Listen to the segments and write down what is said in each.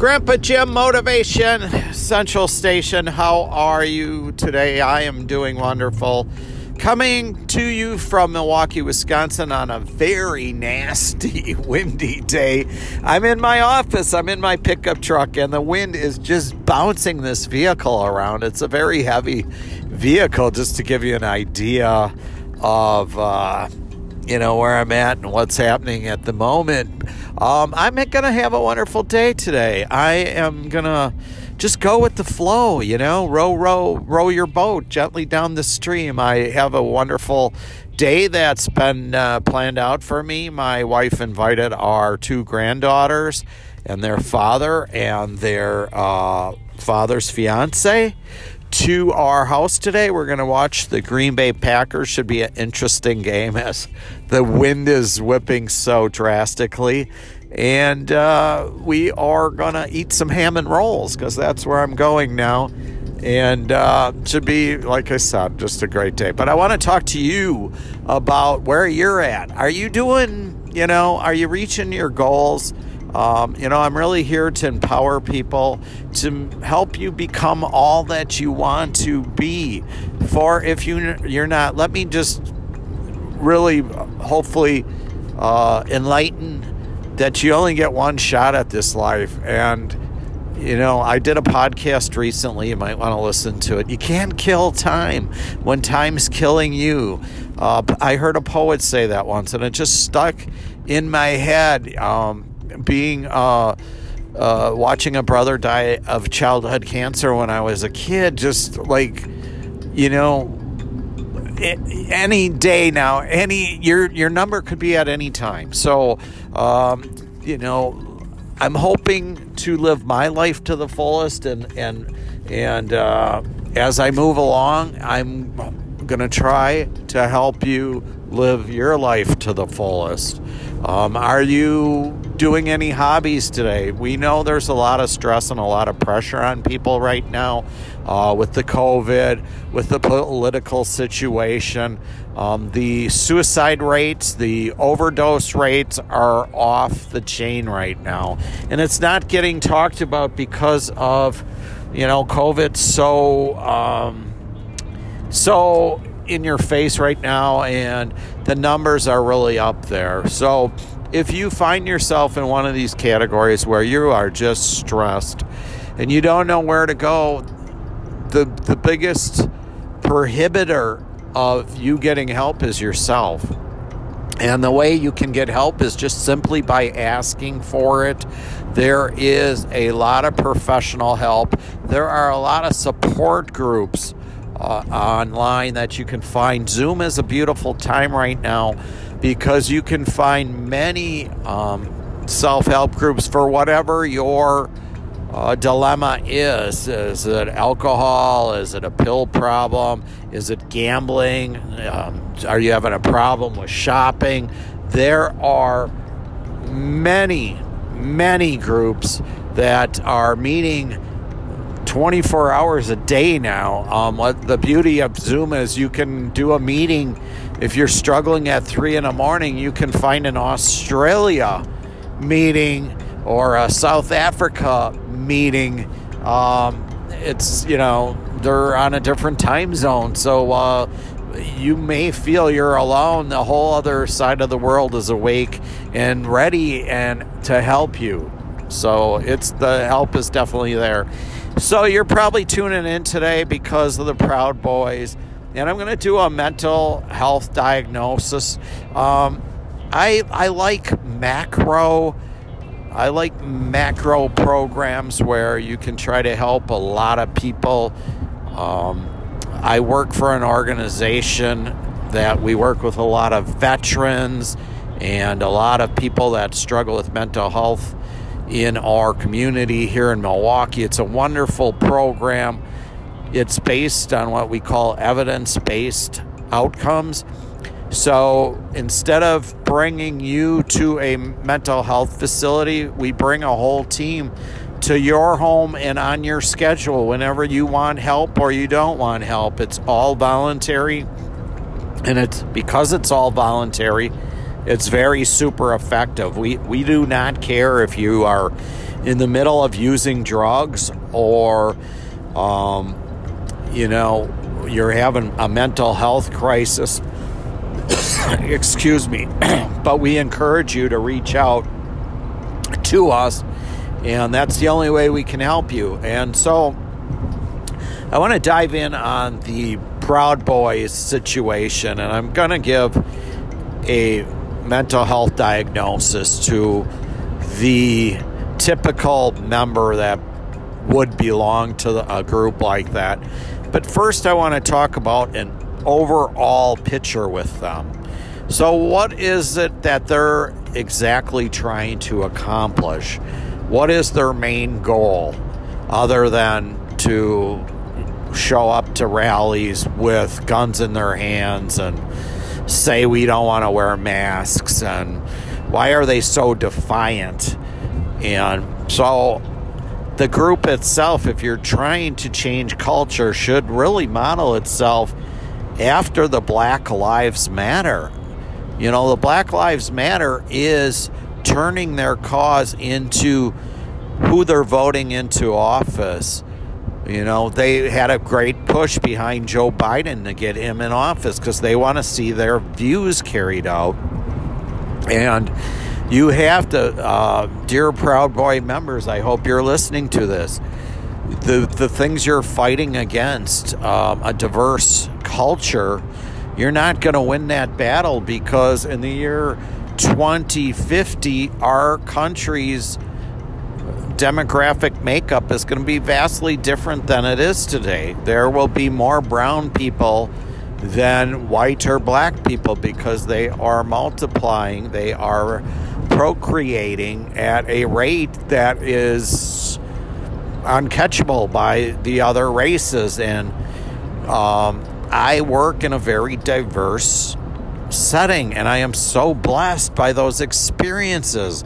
Grandpa Jim Motivation Central Station. How are you today? I am doing wonderful. Coming to you from Milwaukee, Wisconsin on a very nasty, windy day. I'm in my office, I'm in my pickup truck, and the wind is just bouncing this vehicle around. It's a very heavy vehicle, just to give you an idea of. Uh, you know where I'm at and what's happening at the moment. Um, I'm going to have a wonderful day today. I am going to just go with the flow, you know, row, row, row your boat gently down the stream. I have a wonderful day that's been uh, planned out for me. My wife invited our two granddaughters and their father and their uh, father's fiance to our house today. We're going to watch the Green Bay Packers. Should be an interesting game as the wind is whipping so drastically. And uh, we are going to eat some ham and rolls because that's where I'm going now. And uh, should be, like I said, just a great day. But I want to talk to you about where you're at. Are you doing, you know, are you reaching your goals? Um, you know, I'm really here to empower people to help you become all that you want to be. For if you you're not, let me just really, hopefully, uh, enlighten that you only get one shot at this life. And you know, I did a podcast recently. You might want to listen to it. You can't kill time when time's killing you. Uh, I heard a poet say that once, and it just stuck in my head. Um, being uh, uh, watching a brother die of childhood cancer when I was a kid, just like you know, any day now, any your your number could be at any time. So, um, you know. I'm hoping to live my life to the fullest, and and and uh, as I move along, I'm to try to help you live your life to the fullest. Um, are you doing any hobbies today? We know there's a lot of stress and a lot of pressure on people right now uh, with the COVID, with the political situation. Um, the suicide rates, the overdose rates are off the chain right now. And it's not getting talked about because of, you know, COVID so, um, so in your face right now, and the numbers are really up there. So, if you find yourself in one of these categories where you are just stressed and you don't know where to go, the the biggest prohibitor of you getting help is yourself. And the way you can get help is just simply by asking for it. There is a lot of professional help. There are a lot of support groups uh, online that you can find. Zoom is a beautiful time right now because you can find many um, self help groups for whatever your uh, dilemma is. Is it alcohol? Is it a pill problem? Is it gambling? Um, are you having a problem with shopping? There are many, many groups that are meeting 24 hours a day now. Um, the beauty of Zoom is you can do a meeting. If you're struggling at three in the morning, you can find an Australia meeting or a South Africa meeting. Um, it's, you know, they're on a different time zone. So, uh, you may feel you're alone. The whole other side of the world is awake and ready and to help you. So it's the help is definitely there. So you're probably tuning in today because of the Proud Boys, and I'm going to do a mental health diagnosis. Um, I I like macro. I like macro programs where you can try to help a lot of people. Um, I work for an organization that we work with a lot of veterans and a lot of people that struggle with mental health in our community here in Milwaukee. It's a wonderful program. It's based on what we call evidence based outcomes. So instead of bringing you to a mental health facility, we bring a whole team to your home and on your schedule whenever you want help or you don't want help. It's all voluntary. And it's because it's all voluntary, It's very super effective. We we do not care if you are in the middle of using drugs or um, you know you're having a mental health crisis. Excuse me, but we encourage you to reach out to us, and that's the only way we can help you. And so, I want to dive in on the Proud Boys situation, and I'm going to give a mental health diagnosis to the typical member that would belong to a group like that. But first, I want to talk about an overall picture with them. So, what is it that they're exactly trying to accomplish? What is their main goal other than to show up to rallies with guns in their hands and say we don't want to wear masks and why are they so defiant? And so the group itself, if you're trying to change culture, should really model itself after the Black Lives Matter. You know, the Black Lives Matter is turning their cause into who they're voting into office. You know, they had a great push behind Joe Biden to get him in office because they want to see their views carried out. And you have to, uh, dear Proud Boy members, I hope you're listening to this. The, the things you're fighting against, um, a diverse culture, you're not going to win that battle because in the year 2050, our country's demographic makeup is going to be vastly different than it is today. There will be more brown people than white or black people because they are multiplying, they are procreating at a rate that is uncatchable by the other races. And um, I work in a very diverse setting, and I am so blessed by those experiences.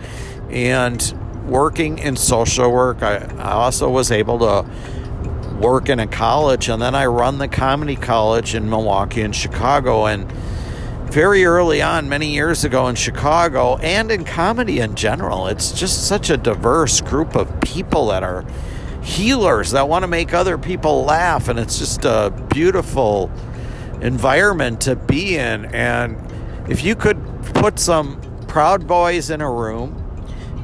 And working in social work, I, I also was able to work in a college, and then I run the comedy college in Milwaukee and Chicago. And very early on, many years ago in Chicago and in comedy in general, it's just such a diverse group of people that are healers that want to make other people laugh. And it's just a beautiful environment to be in. And if you could put some Proud Boys in a room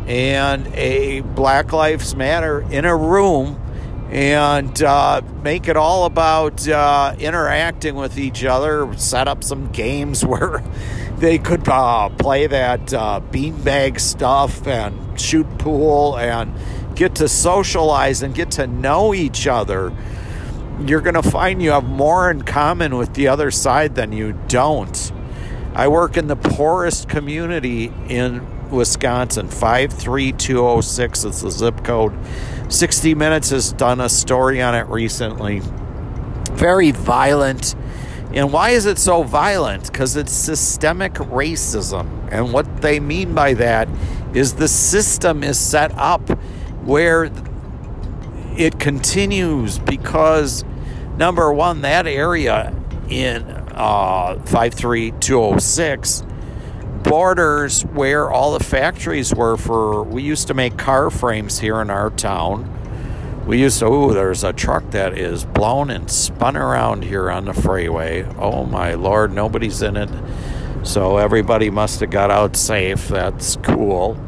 and a Black Lives Matter in a room, and uh, make it all about uh, interacting with each other. Set up some games where they could uh, play that uh, beanbag stuff and shoot pool and get to socialize and get to know each other. You're going to find you have more in common with the other side than you don't. I work in the poorest community in Wisconsin, 53206 is the zip code. 60 Minutes has done a story on it recently. Very violent. And why is it so violent? Because it's systemic racism. And what they mean by that is the system is set up where it continues because, number one, that area in uh, 53206 borders where all the factories were for we used to make car frames here in our town. We used to oh there's a truck that is blown and spun around here on the freeway. Oh my lord nobody's in it. So everybody must have got out safe. That's cool.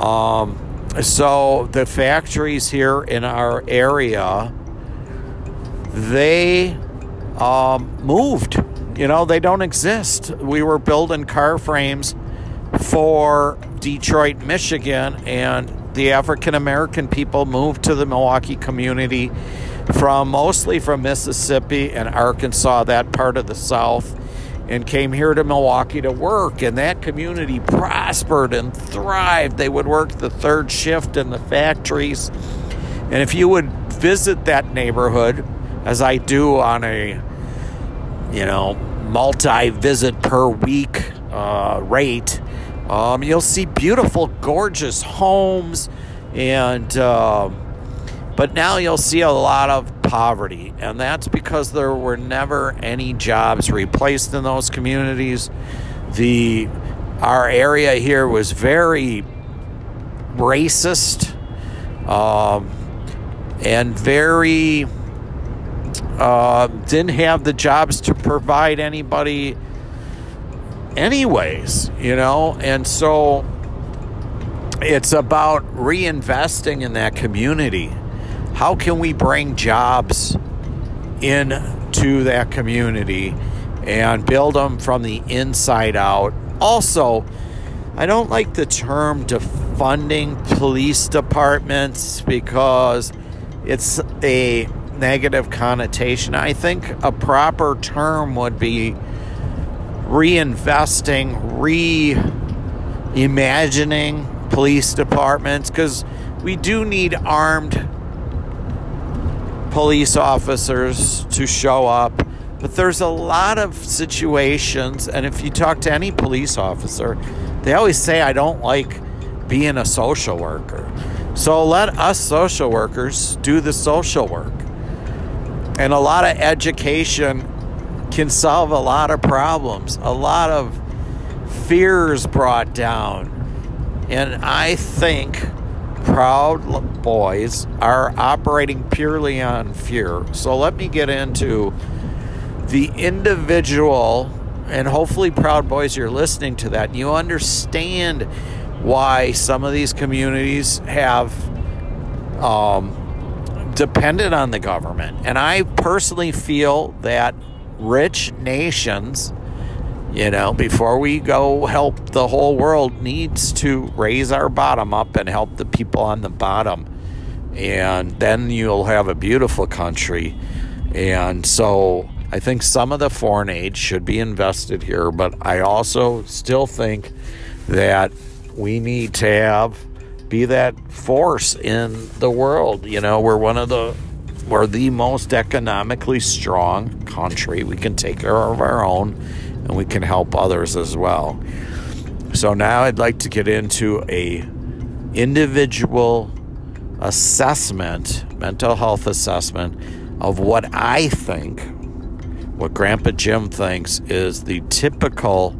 Um, so the factories here in our area they um, moved you know, they don't exist. We were building car frames for Detroit, Michigan, and the African American people moved to the Milwaukee community from mostly from Mississippi and Arkansas, that part of the South, and came here to Milwaukee to work. And that community prospered and thrived. They would work the third shift in the factories. And if you would visit that neighborhood, as I do on a you know, multi visit per week uh, rate, um, you'll see beautiful, gorgeous homes, and uh, but now you'll see a lot of poverty, and that's because there were never any jobs replaced in those communities. The our area here was very racist um, and very uh, didn't have the jobs to provide anybody anyways you know? And so it's about reinvesting in that community. How can we bring jobs into that community and build them from the inside out? Also I don't like the term defunding police departments because it's a negative connotation. I think a proper term would be reinvesting, reimagining police departments because we do need armed police officers to show up. But there's a lot of situations, and if you talk to any police officer, they always say I don't like being a social worker. So let us social workers do the social work. And a lot of education can solve a lot of problems, a lot of fears brought down. And I think Proud Boys are operating purely on fear. So let me get into the individual and hopefully, Proud Boys, you're listening to that. You understand why some of these communities have um, depended on the government. And I personally feel that rich nations, you know, before we go help the whole world, needs to raise our bottom up and help the people on the bottom. And then you'll have a beautiful country. And so I think some of the foreign aid should be invested here, but I also still think that we need to have be that force in the world. You know, we're one of the we're the most economically strong country. We can take care of our own and we can help others as well. So now I'd like to get into a individual assessment, mental health assessment of what I think what Grandpa Jim thinks is the typical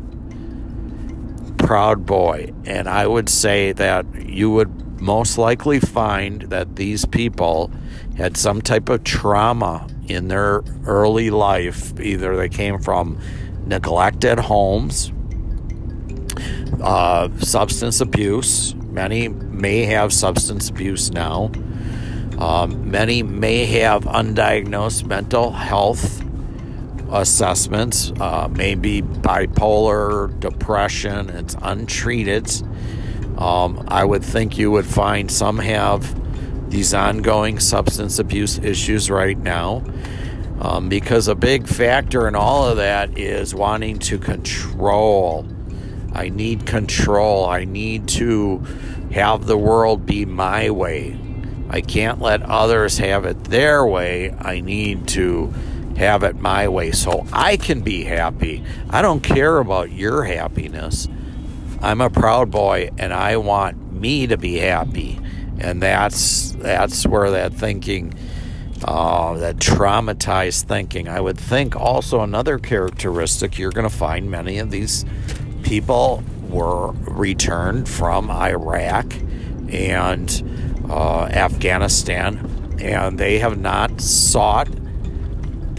proud boy. And I would say that you would most likely find that these people had some type of trauma in their early life. Either they came from neglected homes, uh, substance abuse. Many may have substance abuse now. Um, many may have undiagnosed mental health assessments, uh, maybe bipolar, depression, it's untreated. Um, I would think you would find some have these ongoing substance abuse issues right now. Um, because a big factor in all of that is wanting to control. I need control. I need to have the world be my way. I can't let others have it their way. I need to have it my way so I can be happy. I don't care about your happiness. I'm a proud boy and I want me to be happy. And that's that's where that thinking uh, that traumatized thinking. I would think also another characteristic you're going to find many of these people were returned from Iraq and uh, Afghanistan, and they have not sought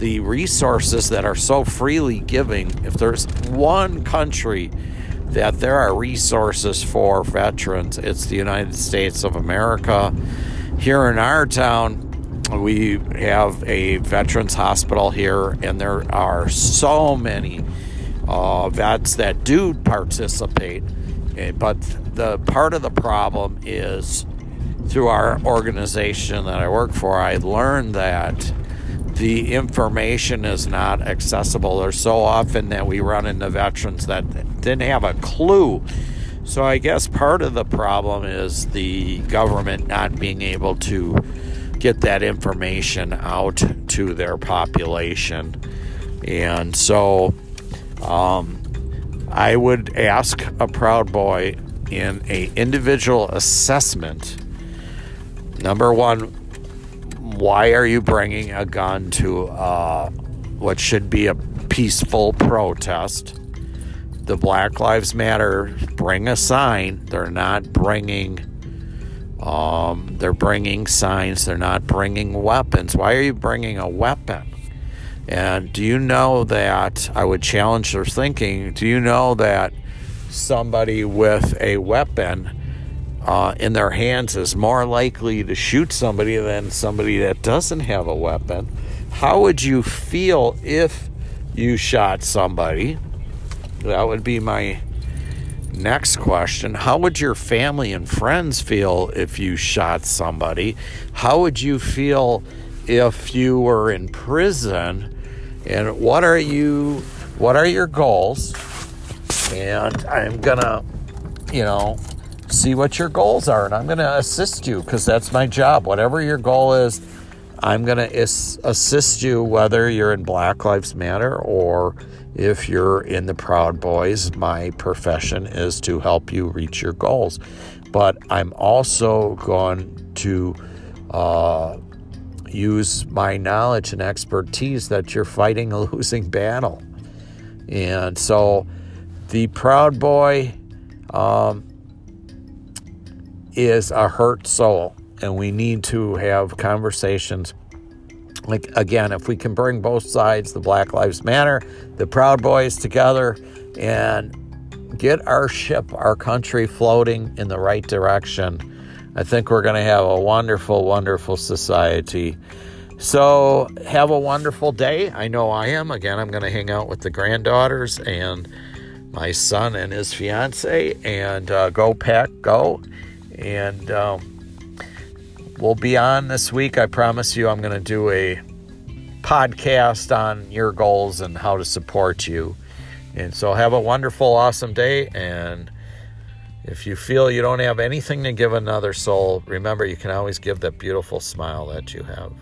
the resources that are so freely giving, if there's one country that there are resources for veterans, it's the United States of America. Here in our town, we have a veterans hospital here, and there are so many uh, vets that do participate. Eh, but the part of the problem is through our organization that I work for, I learned that the information is not accessible. There's so often that we run into veterans that didn't have a clue. So I guess part of the problem is the government not being able to get that information out to their population. And so um, I would ask a proud boy in a individual assessment number one why are you bringing a gun to uh, what should be a peaceful protest? the Black Lives Matter bring a sign, they're not bringing. Um, they're bringing signs. They're not bringing weapons. Why are you bringing a weapon? And do you know that I would challenge their thinking? Do you know that somebody with a weapon uh, in their hands is more likely to shoot somebody than somebody that doesn't have a weapon? How would you feel if you shot somebody? That would be my next question. How would your family and friends feel if you shot somebody? How would you feel if you were in prison? And what are you what are your goals? And I'm going to, you know, see what your goals are and I'm going to assist you cuz that's my job. Whatever your goal is, I'm going to assist you whether you're in Black Lives Matter or if you're in the Proud Boys. My profession is to help you reach your goals. But I'm also going to uh, use my knowledge and expertise that you're fighting a losing battle. And so the Proud Boy um, is a hurt soul and we need to have conversations. Like again if we can bring both sides the black lives matter the proud boys together and get our ship our country floating in the right direction i think we're going to have a wonderful wonderful society. So have a wonderful day. I know i am. Again i'm going to hang out with the granddaughters and my son and his fiance and uh, go pack go and um, we'll be on this week. I promise you, I'm going to do a podcast on your goals and how to support you. And so, have a wonderful, awesome day. And if you feel you don't have anything to give another soul, remember you can always give that beautiful smile that you have.